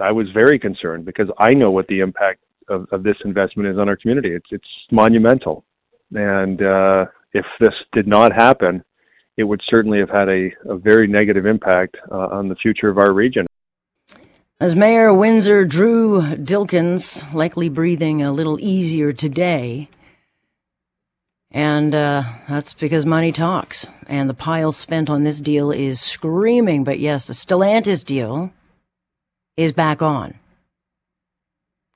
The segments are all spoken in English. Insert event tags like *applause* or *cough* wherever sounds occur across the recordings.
I was very concerned because I know what the impact of, of this investment is on our community. It's it's monumental, and uh, if this did not happen, it would certainly have had a, a very negative impact uh, on the future of our region. As Mayor Windsor Drew Dilkens, likely breathing a little easier today, and uh, that's because money talks. And the pile spent on this deal is screaming. But yes, the Stellantis deal is back on.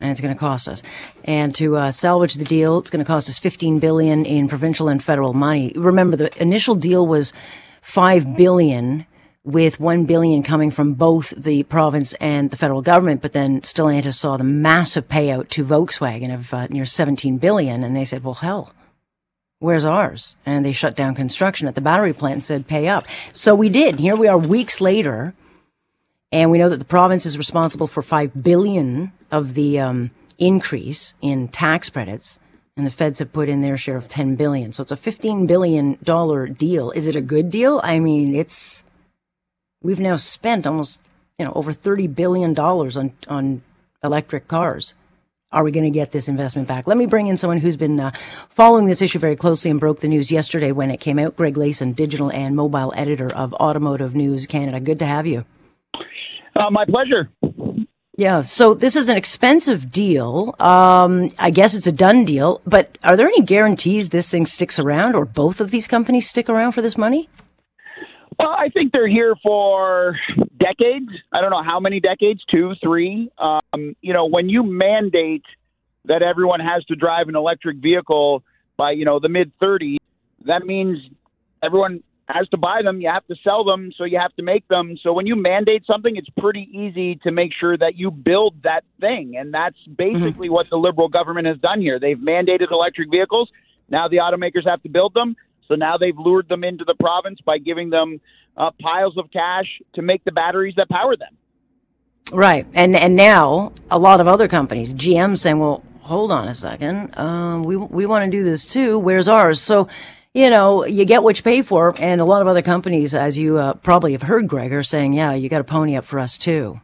And it's going to cost us. And to uh, salvage the deal, it's going to cost us 15 billion in provincial and federal money. Remember, the initial deal was 5 billion with 1 billion coming from both the province and the federal government. But then Stellantis saw the massive payout to Volkswagen of uh, near 17 billion. And they said, well, hell where's ours? And they shut down construction at the battery plant and said, pay up. So we did. Here we are weeks later. And we know that the province is responsible for 5 billion of the um, increase in tax credits. And the feds have put in their share of 10 billion. So it's a 15 billion dollar deal. Is it a good deal? I mean, it's, we've now spent almost, you know, over 30 billion dollars on, on electric cars are we going to get this investment back? Let me bring in someone who's been uh, following this issue very closely and broke the news yesterday when it came out. Greg Layson, digital and mobile editor of Automotive News Canada. Good to have you. Uh, my pleasure. Yeah, so this is an expensive deal. Um, I guess it's a done deal, but are there any guarantees this thing sticks around or both of these companies stick around for this money? Well, I think they're here for decades. I don't know how many decades, two, three. Um, you know, when you mandate that everyone has to drive an electric vehicle by, you know, the mid 30s, that means everyone has to buy them. You have to sell them, so you have to make them. So when you mandate something, it's pretty easy to make sure that you build that thing. And that's basically mm-hmm. what the Liberal government has done here. They've mandated electric vehicles. Now the automakers have to build them. So now they've lured them into the province by giving them uh, piles of cash to make the batteries that power them. Right, and and now a lot of other companies, GM, saying, "Well, hold on a second, uh, we we want to do this too. Where's ours?" So. You know, you get what you pay for, and a lot of other companies, as you uh, probably have heard, Greg, are saying, "Yeah, you got to pony up for us too."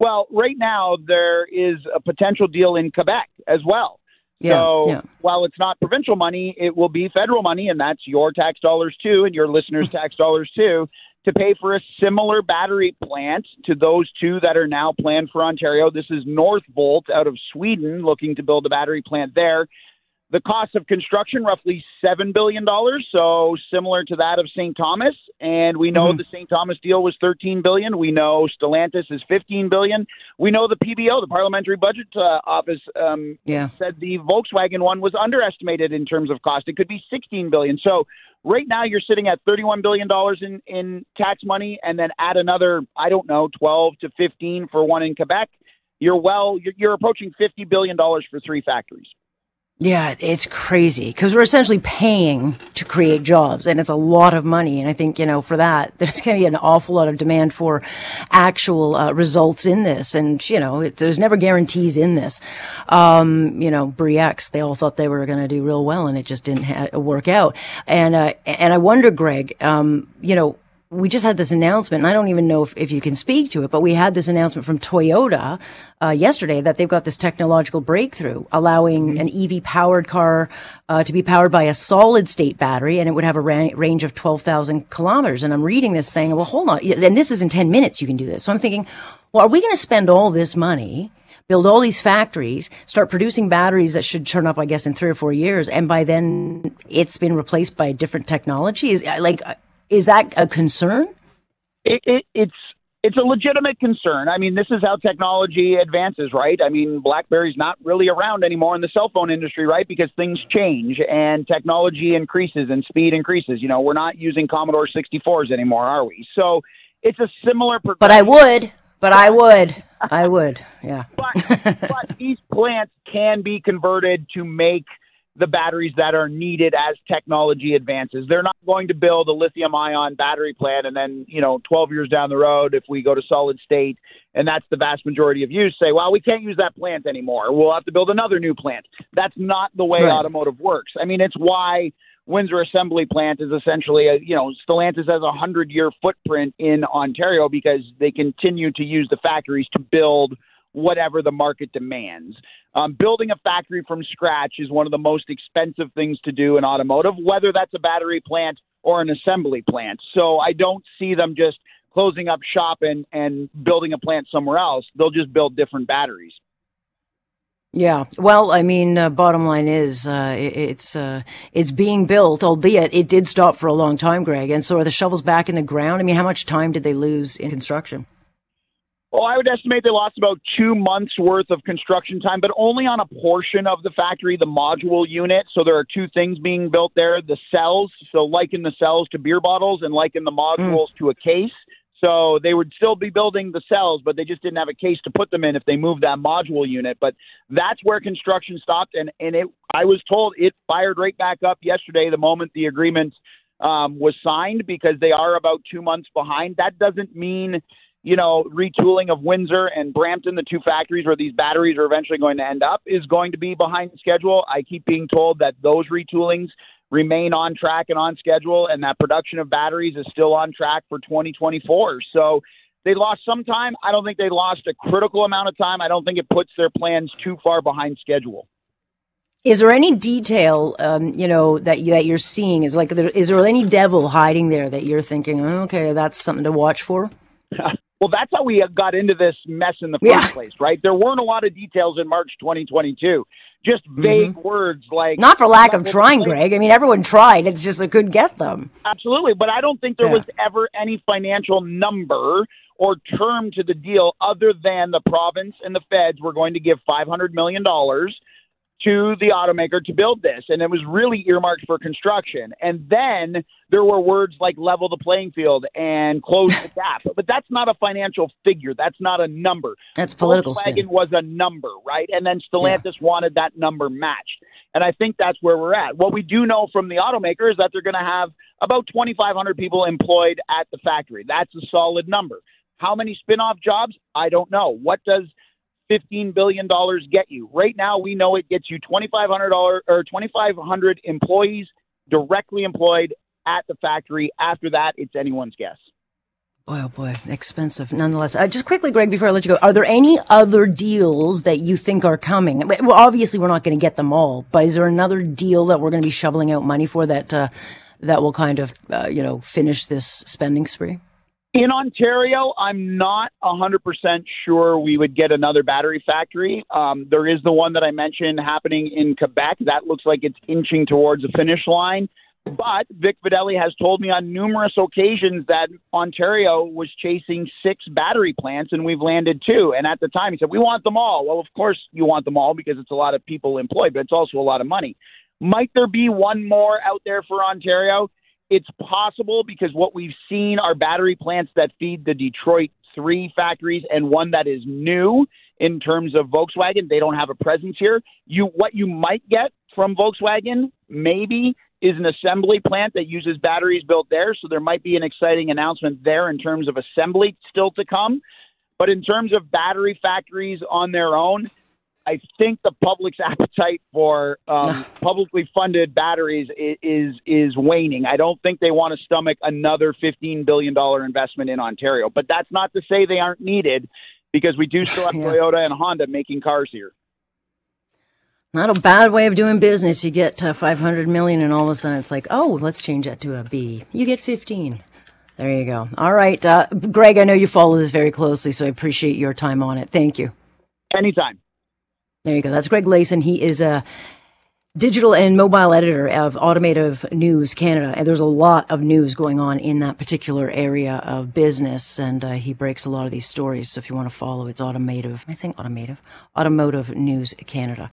Well, right now there is a potential deal in Quebec as well. Yeah, so yeah. while it's not provincial money, it will be federal money, and that's your tax dollars too, and your listeners' *laughs* tax dollars too, to pay for a similar battery plant to those two that are now planned for Ontario. This is Northvolt out of Sweden looking to build a battery plant there. The cost of construction roughly seven billion dollars, so similar to that of St. Thomas. And we know mm-hmm. the St. Thomas deal was thirteen billion. We know Stellantis is fifteen billion. We know the PBO, the Parliamentary Budget uh, Office, um, yeah. said the Volkswagen one was underestimated in terms of cost. It could be sixteen billion. So right now you're sitting at thirty-one billion dollars in in tax money, and then add another, I don't know, twelve to fifteen for one in Quebec. You're well, you're, you're approaching fifty billion dollars for three factories. Yeah, it's crazy because we're essentially paying to create jobs and it's a lot of money. And I think, you know, for that, *laughs* there's going to be an awful lot of demand for actual uh, results in this. And, you know, it, there's never guarantees in this. Um, you know, Bre-X, they all thought they were going to do real well and it just didn't ha- work out. And, uh, and I wonder, Greg, um, you know, we just had this announcement, and I don't even know if, if you can speak to it, but we had this announcement from Toyota uh, yesterday that they've got this technological breakthrough allowing mm-hmm. an EV powered car uh, to be powered by a solid state battery, and it would have a ra- range of 12,000 kilometers. And I'm reading this thing, well, hold on. And this is in 10 minutes you can do this. So I'm thinking, well, are we going to spend all this money? build all these factories, start producing batteries that should turn up, I guess, in three or four years. And by then it's been replaced by a different technology. Is like, is that a concern? It, it, it's it's a legitimate concern. I mean, this is how technology advances, right? I mean, BlackBerry's not really around anymore in the cell phone industry, right? Because things change and technology increases and speed increases. You know, we're not using Commodore 64s anymore, are we? So it's a similar. But I would. but I would. I would. Yeah. *laughs* but but these plants can be converted to make the batteries that are needed as technology advances. They're not going to build a lithium ion battery plant and then, you know, 12 years down the road, if we go to solid state and that's the vast majority of use, say, well, we can't use that plant anymore. We'll have to build another new plant. That's not the way Right. automotive works. I mean, it's why Windsor Assembly Plant is essentially a, you know, Stellantis has a hundred year footprint in Ontario because they continue to use the factories to build whatever the market demands. Um, building a factory from scratch is one of the most expensive things to do in automotive, whether that's a battery plant or an assembly plant. So I don't see them just closing up shop and, and building a plant somewhere else. They'll just build different batteries. Yeah. Well, I mean, uh, bottom line is, uh, it, it's, uh, it's being built, albeit it did stop for a long time, Greg. And so are the shovels back in the ground? I mean, how much time did they lose in construction? Well, I would estimate they lost about two months worth of construction time, but only on a portion of the factory, the module unit. So there are two things being built there the cells, so liken the cells to beer bottles and liken the modules to a case. So they would still be building the cells, but they just didn't have a case to put them in if they moved that module unit. But that's where construction stopped, and and it I was told it fired right back up yesterday the moment the agreement um, was signed because they are about two months behind. That doesn't mean you know retooling of Windsor and Brampton, the two factories where these batteries are eventually going to end up, is going to be behind schedule. I keep being told that those retoolings remain on track and on schedule, and that production of batteries is still on track for 2024. So they lost some time. I don't think they lost a critical amount of time. I don't think it puts their plans too far behind schedule. Is there any detail, um, you know, that you, that you're seeing? Is like, there, is there any devil hiding there that you're thinking, oh, okay, that's something to watch for? *laughs* Well, that's how we got into this mess in the first Yeah. place, right? There weren't a lot of details in March 2022. Just vague words like Mm-hmm. Not for lack of trying, Greg. I mean, everyone tried. It's just they couldn't get them. Absolutely, but I don't think there Yeah. was ever any financial number or term to the deal other than the province and the feds were going to give $500 million to the automaker to build this. And it was really earmarked for construction. And then there were words like level the playing field and close the *laughs* gap. But that's not a financial figure. That's not a number. That's political Volkswagen spin. was a number, right? And then Stellantis wanted that number matched. And I think that's where we're at. What we do know from the automaker is that they're going to have about 2,500 people employed at the factory. That's a solid number. How many spin off jobs? I don't know. What does $15 billion get you? Right now, we know it gets you $2,500 or 2,500 employees directly employed at the factory. After that, it's anyone's guess. Boy, oh boy, expensive nonetheless. Uh, just quickly, Greg, before I let you go, are there any other deals that you think are coming? Well, obviously, we're not going to get them all, but is there another deal that we're going to be shoveling out money for that uh, that will kind of, uh, you know, finish this spending spree? In Ontario, I'm not 100% sure we would get another battery factory. Um, there is the one that I mentioned happening in Quebec. That looks like it's inching towards the finish line. But Vic Fedeli has told me on numerous occasions that Ontario was chasing six battery plants and we've landed two. And at the time, he said, We want them all. Well, of course, you want them all because it's a lot of people employed, but it's also a lot of money. Might there be one more out there for Ontario? It's possible because what we've seen are battery plants that feed the Detroit three factories and one that is new in terms of Volkswagen. They don't have a presence here. You what you might get from Volkswagen maybe is an assembly plant that uses batteries built there. So there might be an exciting announcement there in terms of assembly still to come. But in terms of battery factories on their own, I think the public's *laughs* appetite for um, publicly funded batteries is, is is waning. I don't think they want to stomach another fifteen billion dollar investment in Ontario. But that's not to say they aren't needed, because we do *laughs* still have Yeah. Toyota and Honda making cars here. Not a bad way of doing business. You get uh, 500 million and all of a sudden it's like, oh, let's change that to a B. You get 15. There you go. All right. Uh, Greg, I know you follow this very closely, so I appreciate your time on it. Thank you. Anytime. There you go. That's Greg Layson. He is a digital and mobile editor of Automotive News Canada. And there's a lot of news going on in that particular area of business. And uh, he breaks a lot of these stories. So if you want to follow, it's Automotive. Am I saying Automotive? Automotive News Canada.